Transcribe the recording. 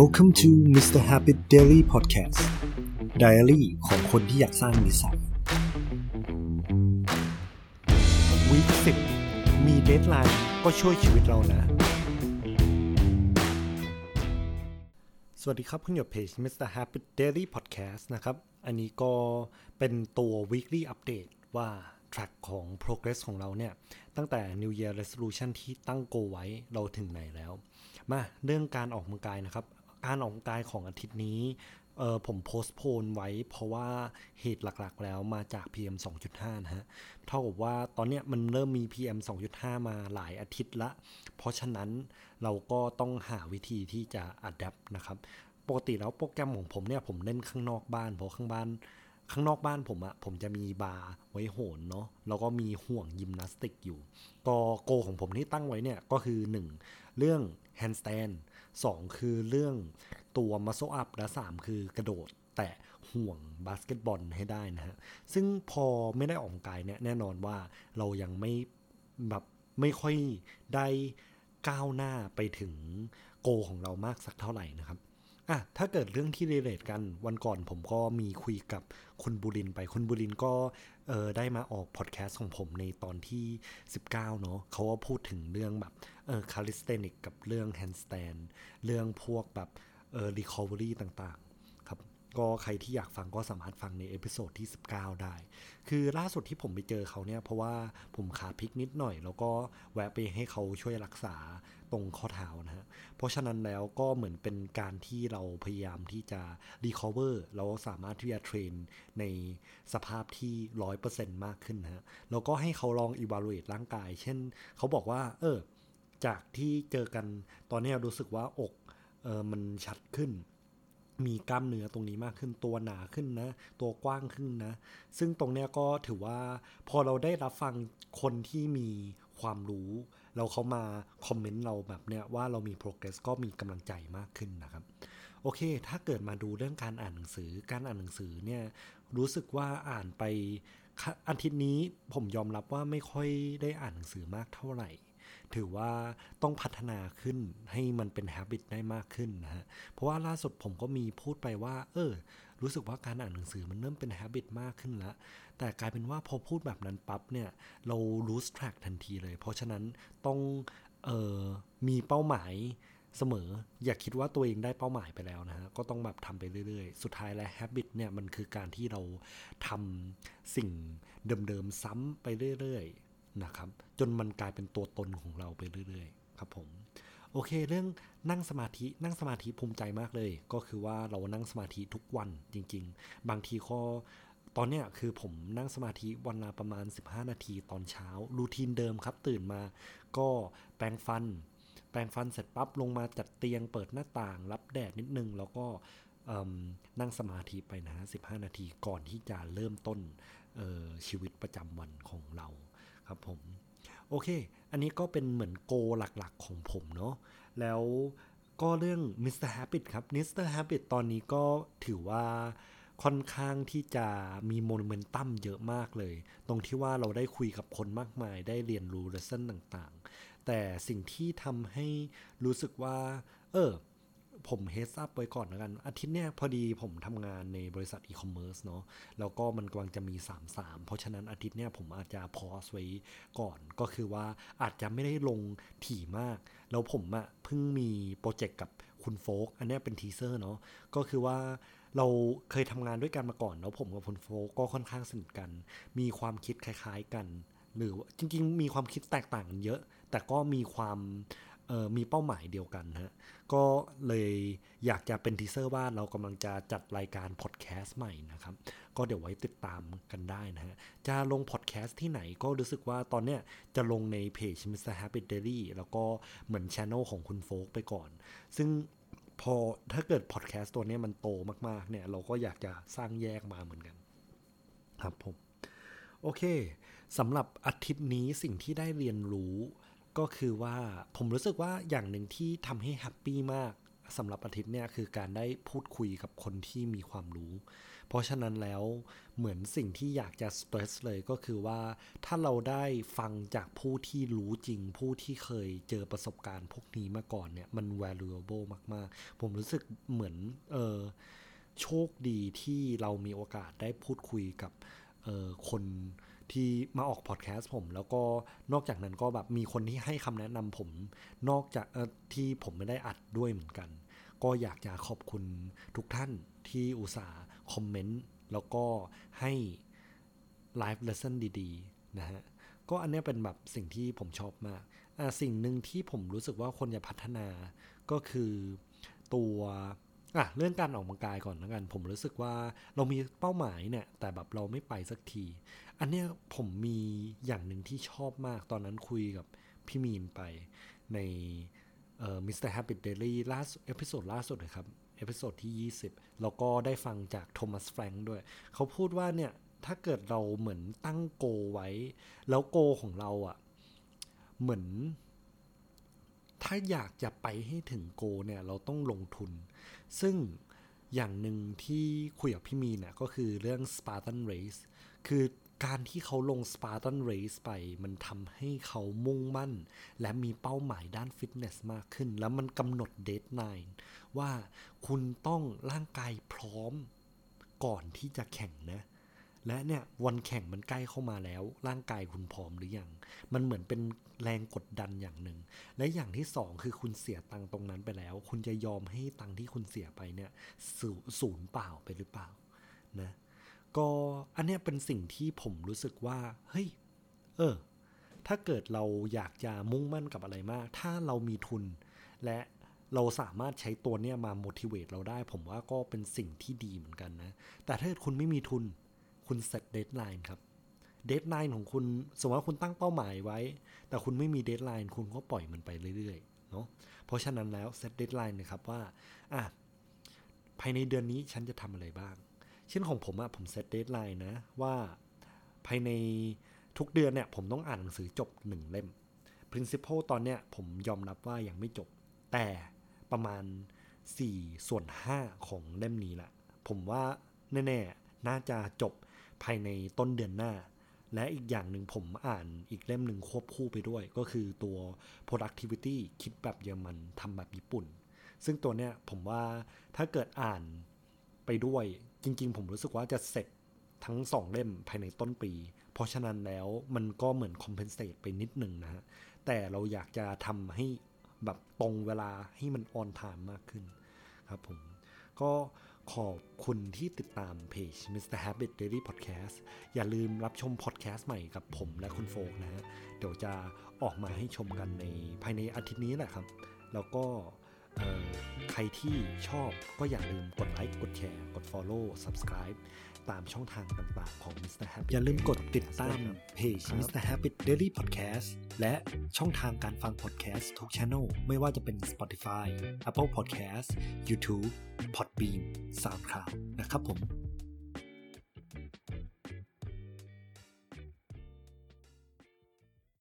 Welcome to Mr. Habit Daily Podcast Diary ของคนที่อยากสร้างนิสัยวีคสิบมีเดทไลน์ก็ช่วยชีวิตเรานะ สวัสดีครับ คุณอยู่เพจ Mr. Habit Daily Podcast นะครับ อันนี้ก็เป็นตัว weekly update ว่า track ของ progress ของเราเนี่ย ตั้งแต่ New Year Resolution ที่ตั้ง goal ไว้เราถึงไหนแล้ว มาเรื่องการออกกำลังกายนะครับ การออกกำลังกายของอาทิตย์นี้เออผมโพสต์โพนไว้เพราะว่าเหตุหลักๆแล้วมาจาก PM 2.5 นะฮะ เท่ากับว่าตอนเนี้ยมันเริ่มมี PM 2.5 มาหลายอาทิตย์ละ เพราะฉะนั้นเราก็ต้องหาวิธีที่จะอัดแอปนะครับ ปกติแล้วโปรแกรมของผมเนี่ยผมเล่นข้างนอกบ้าน เพราะข้างบ้าน ข้างนอกบ้านผมอะผมจะมีบาร์ไว้โหนเนาะ แล้วก็มีห่วงยิมนาสติกอยู่ ก็ goal ของผมที่ตั้งไว้เนี่ยก็คือ 1 เรื่อง handstand 2 คือเรื่องตัว muscle up และ 3 คือกระโดดแตะห่วงบาสเกตบอลให้ได้นะฮะ ซึ่งพอไม่ได้ออกกำลังกายเนี่ยแน่นอนว่าเรายังไม่แบบไม่ค่อยได้ก้าวหน้าไปถึง goal ของเรามากสักเท่าไหร่นะครับอะถ้าเกิดเรื่องที่ relate กันวันก่อนผมก็มีคุยกับคุณบุรินไปคุณบุรินก็ เออได้มาออกพอดแคสต์ของผมในตอนที่ 19 เนาะเขาก็พูดถึงเรื่องแบบเออ calisthenics กับเรื่อง handstand เรื่องพวกแบบเออ recovery ต่างๆ ก็ใครที่อยากฟังก็สามารถฟังใน episode ที่ 19 ได้ คือล่าสุดที่ผมไปเจอเขาเนี่ย เพราะว่าผมขาพลิกนิดหน่อย แล้วก็แวะไปให้เขาช่วยรักษาตรงข้อเท้านะฮะ เพราะฉะนั้นแล้วก็เหมือนเป็นการที่เราพยายามที่จะ recover เราสามารถที่จะเทรนในสภาพที่ 100%มากขึ้นนะฮะ แล้วก็ให้เขาลอง evaluate ร่างกาย เช่น เขาบอกว่า เออ จากที่เจอกันตอนนี้รู้สึกว่าอกเออมันชัดขึ้น มีกล้ามเนื้อตรงนี้มากขึ้นตัวหนาขึ้นนะ ตัวกว้างขึ้นนะ ซึ่งตรงเนี้ยก็ถือว่าพอเราได้รับฟังคนที่มีความรู้ เราเขามาคอมเมนต์เราแบบเนี้ยว่าเรามี progress ก็มีกำลังใจมากขึ้นนะครับ โอเค ถ้าเกิดมาดูเรื่องการอ่านหนังสือ การอ่านหนังสือเนี่ยรู้สึกว่าอ่านไปอาทิตย์นี้ผมยอมรับว่าไม่ค่อยได้อ่านหนังสือมากเท่าไหร่ ถือว่าต้องพัฒนาขึ้นให้มันเป็น habit ได้มากขึ้นนะฮะ เพราะว่าล่าสุดผมก็มีพูดไปว่า เออ รู้สึกว่าการอ่านหนังสือมันเริ่มเป็น habit มากขึ้นแล้ว แต่กลายเป็นว่าพอพูดแบบนั้นปั๊บเนี่ย เรา lose track ทันทีเลย เพราะฉะนั้นต้องเออมีเป้าหมายเสมอ อย่าคิดว่าตัวเองได้เป้าหมายไปแล้วนะฮะ ก็ต้องแบบทำไปเรื่อยๆ สุดท้ายแล้ว habit เนี่ยมันคือการที่เราทำสิ่งเดิมๆซ้ำไปเรื่อยๆ นะครับ จนมันกลายเป็นตัวตนของเราไปเรื่อยๆ ครับผมโอเค เรื่องนั่งสมาธินั่งสมาธิภูมิใจมากเลย ก็คือว่าเรานั่งสมาธิทุกวันจริง ๆ บางทีข้อตอนเนี้ยคือผมนั่งสมาธิวันละประมาณ 15 นาทีตอนเช้ารูทีนเดิมครับ ตื่นมาก็แปรงฟัน แปรงฟันเสร็จปั๊บลงมาจัดเตียงเปิดหน้าต่าง รับแดดนิดนึง แล้วก็นั่งสมาธิไปนะ 15 นาทีก่อนที่จะเริ่มต้นชีวิตประจำวันของเรา ครับผม โอเค อันนี้ก็เป็นเหมือนโกหลักๆของผมเนาะแล้วก็เรื่อง Mr. Habit ครับ Mr. Habit ตอนนี้ก็ถือว่าค่อนข้างที่จะมีโมเมนตัมเยอะมากเลย ตรงที่ว่าเราได้คุยกับคนมากมายได้เรียนรู้ lesson ต่างๆ แต่สิ่งที่ทำให้รู้สึกว่า เออ ผม heads up ไว้ก่อนแล้วกัน อาทิตย์เนี้ยพอดีผมทำงานในบริษัทอีคอมเมิร์ซเนาะแล้วก็มันกำลังจะมี 3-3 เพราะฉะนั้นอาทิตย์เนี้ยผมอาจจะ pause ไว้ก่อนก็คือว่าอาจจะไม่ได้ลงถี่มาก แล้วผมอะเพิ่งมีโปรเจกต์กับคุณโฟก อันนี้เป็น teaser เนาะก็คือว่าเราเคยทำงานด้วยกันมาก่อนแล้วผมกับคุณโฟกก็ค่อนข้างสนิทกัน มีความคิดคล้าย ๆกัน หรือจริง ๆ มีความคิดแตกต่างกันเยอะ แต่ก็มีความ มีเป้าหมายเดียวกันฮะก็เลยอยากจะเป็น teaser ว่าเรากำลังจะจัดรายการพอดแคสต์ใหม่นะครับ ก็เดี๋ยวไว้ติดตามกันได้นะฮะจะลงพอดแคสต์ที่ไหนก็รู้สึกว่าตอนเนี้ยจะลงในเพจ Mr. Habit Daily แล้วก็เหมือนช anel ของคุณโฟกไปก่อน ซึ่งพอถ้าเกิดพอดแคสต์ตัวนี้มันโตมากๆเนี่ยเราก็อยากจะสร้างแยกมาเหมือนกัน ครับผม โอเคสำหรับอาทิตย์นี้สิ่งที่ได้เรียนรู้ ก็คือว่าผมรู้สึกว่าอย่างหนึ่งที่ทำให้แฮปปี้มากสำหรับอาทิตย์เนี่ยคือการได้พูดคุยกับคนที่มีความรู้ เพราะฉะนั้นแล้วเหมือนสิ่งที่อยากจะสเตรสเลยก็คือว่าถ้าเราได้ฟังจากผู้ที่รู้จริง ผู้ที่เคยเจอประสบการณ์พวกนี้มาก่อนเนี่ย มัน valuable มาก ๆ ผมรู้สึกเหมือนเออโชคดีที่เรามีโอกาสได้พูดคุยกับเออคน ที่มาออกพอดแคสต์ผม แล้วก็นอกจากนั้นก็แบบมีคนที่ให้คำแนะนำผม นอกจากที่ผมไม่ได้อัดด้วยเหมือนกัน ก็อยากจะขอบคุณทุกท่านที่อุตส่าห์คอมเมนต์แล้วก็ให้ life lesson ดีๆ นะฮะ ก็อันนี้เป็นแบบสิ่งที่ผมชอบมาก อ่สิ่งหนึ่งที่ผมรู้สึกว่าคนจะพัฒนาก็คือตัว อะเรื่องการออกกำลังกายก่อนแล้วกัน ผมรู้สึกว่าเรามีเป้าหมายเนี่ย แต่แบบเราไม่ไปสักที อันเนี้ยผมมีอย่างหนึ่งที่ชอบมาก ตอนนั้นคุยกับพี่มีนไปในเอ่อ Mr. Habit Daily ล่าสุด episode ล่าสุดเลยครับ episode ที่ 20 แล้วก็ได้ฟังจาก Thomas Frank ด้วย เขาพูดว่าเนี่ย ถ้าเกิดเราเหมือนตั้ง goal ไว้ แล้ว goal ของเราอะ่ะ เหมือน ถ้าอยากจะไปให้ถึง goal เนี่ยเราต้องลงทุน ซึ่งอย่างหนึ่งที่คุยกับพี่มีเนี่ยก็คือเรื่อง Spartan Race คือการที่เขาลง Spartan Race ไป มันทำให้เขามุ่งมั่น และมีเป้าหมายด้านฟิตเนสมากขึ้น แล้วมันกำหนด deadline ว่าคุณต้องร่างกายพร้อมก่อนที่จะแข่งนะ และเนี่ยวันแข่งมันใกล้เข้ามาแล้ว ร่างกายคุณพร้อมหรือยัง มันเหมือนเป็นแรงกดดันอย่างหนึ่ง และอย่างที่สองคือคุณเสียตังตรงนั้นไปแล้ว คุณจะยอมให้ตังที่คุณเสียไปเนี่ยศูนย์เปล่าไปหรือเปล่านะก็อันนี้เป็นสิ่งที่ผมรู้สึกว่า เฮ้ย เออ ถ้าเกิดเราอยากจะมุ่งมั่นกับอะไรมาก ถ้าเรามีทุน และเราสามารถใช้ตัวเนี้ยมา motivate เราได้ ผมว่าก็เป็นสิ่งที่ดีเหมือนกันนะ แต่ถ้าคุณไม่มีทุน คุณ set deadline ครับ deadline ของคุณ สมมติว่าคุณตั้งเป้าหมายไว้ แต่คุณไม่มี deadline คุณก็ปล่อยมันไปเรื่อยๆเนาะเพราะฉะนั้นแล้ว set deadline นะครับว่าอะภายในเดือนนี้ฉันจะทำอะไรบ้าง เช่นของผมอะผม set deadline นะว่าภายในทุกเดือนเนี่ยผมต้องอ่านหนังสือจบหนึ่งเล่ม Principle ตอนเนี้ยผมยอมรับว่ายังไม่จบ แต่ประมาณ 4 ส่วน 5 ของเล่มนี้แหละ ผมว่าแน่ ๆ น่าจะจบ ภายในต้นเดือนหน้า และอีกอย่างหนึ่งผมอ่านอีกเล่มหนึ่งควบคู่ไปด้วย ก็คือตัว productivity คิดแบบเยอรมันทำแบบญี่ปุ่น ซึ่งตัวเนี้ยผมว่าถ้าเกิดอ่านไปด้วยจริง ๆ ผมรู้สึกว่าจะเสร็จทั้งสองเล่มภายในต้นปี เพราะฉะนั้นแล้วมันก็เหมือน compensate ไปนิดหนึ่งนะฮะ แต่เราอยากจะทำให้แบบตรงเวลาให้มัน on time มากขึ้นครับผม ก็ ขอบคุณที่ติดตามเพจ Mr. Habit Daily Podcast อย่าลืมรับชมพอดแคสต์ใหม่กับผมและคุณโฟกนะ เดี๋ยวจะออกมาให้ชมกันในภายในอาทิตย์นี้แหละครับ แล้วก็ใครที่ชอบก็อย่าลืมกดไลค์กดแชร์ กด Follow Subscribe ตามช่องทางต่างๆ ของ Mr. Happy อย่าลืมกดติดตามเพจ Mr. Happy Daily Podcast และช่องทางการฟัง podcast ทุกช anel ไม่ว่าจะเป็น Spotify Apple Podcast YouTube Podbean SoundCloud นะครับผม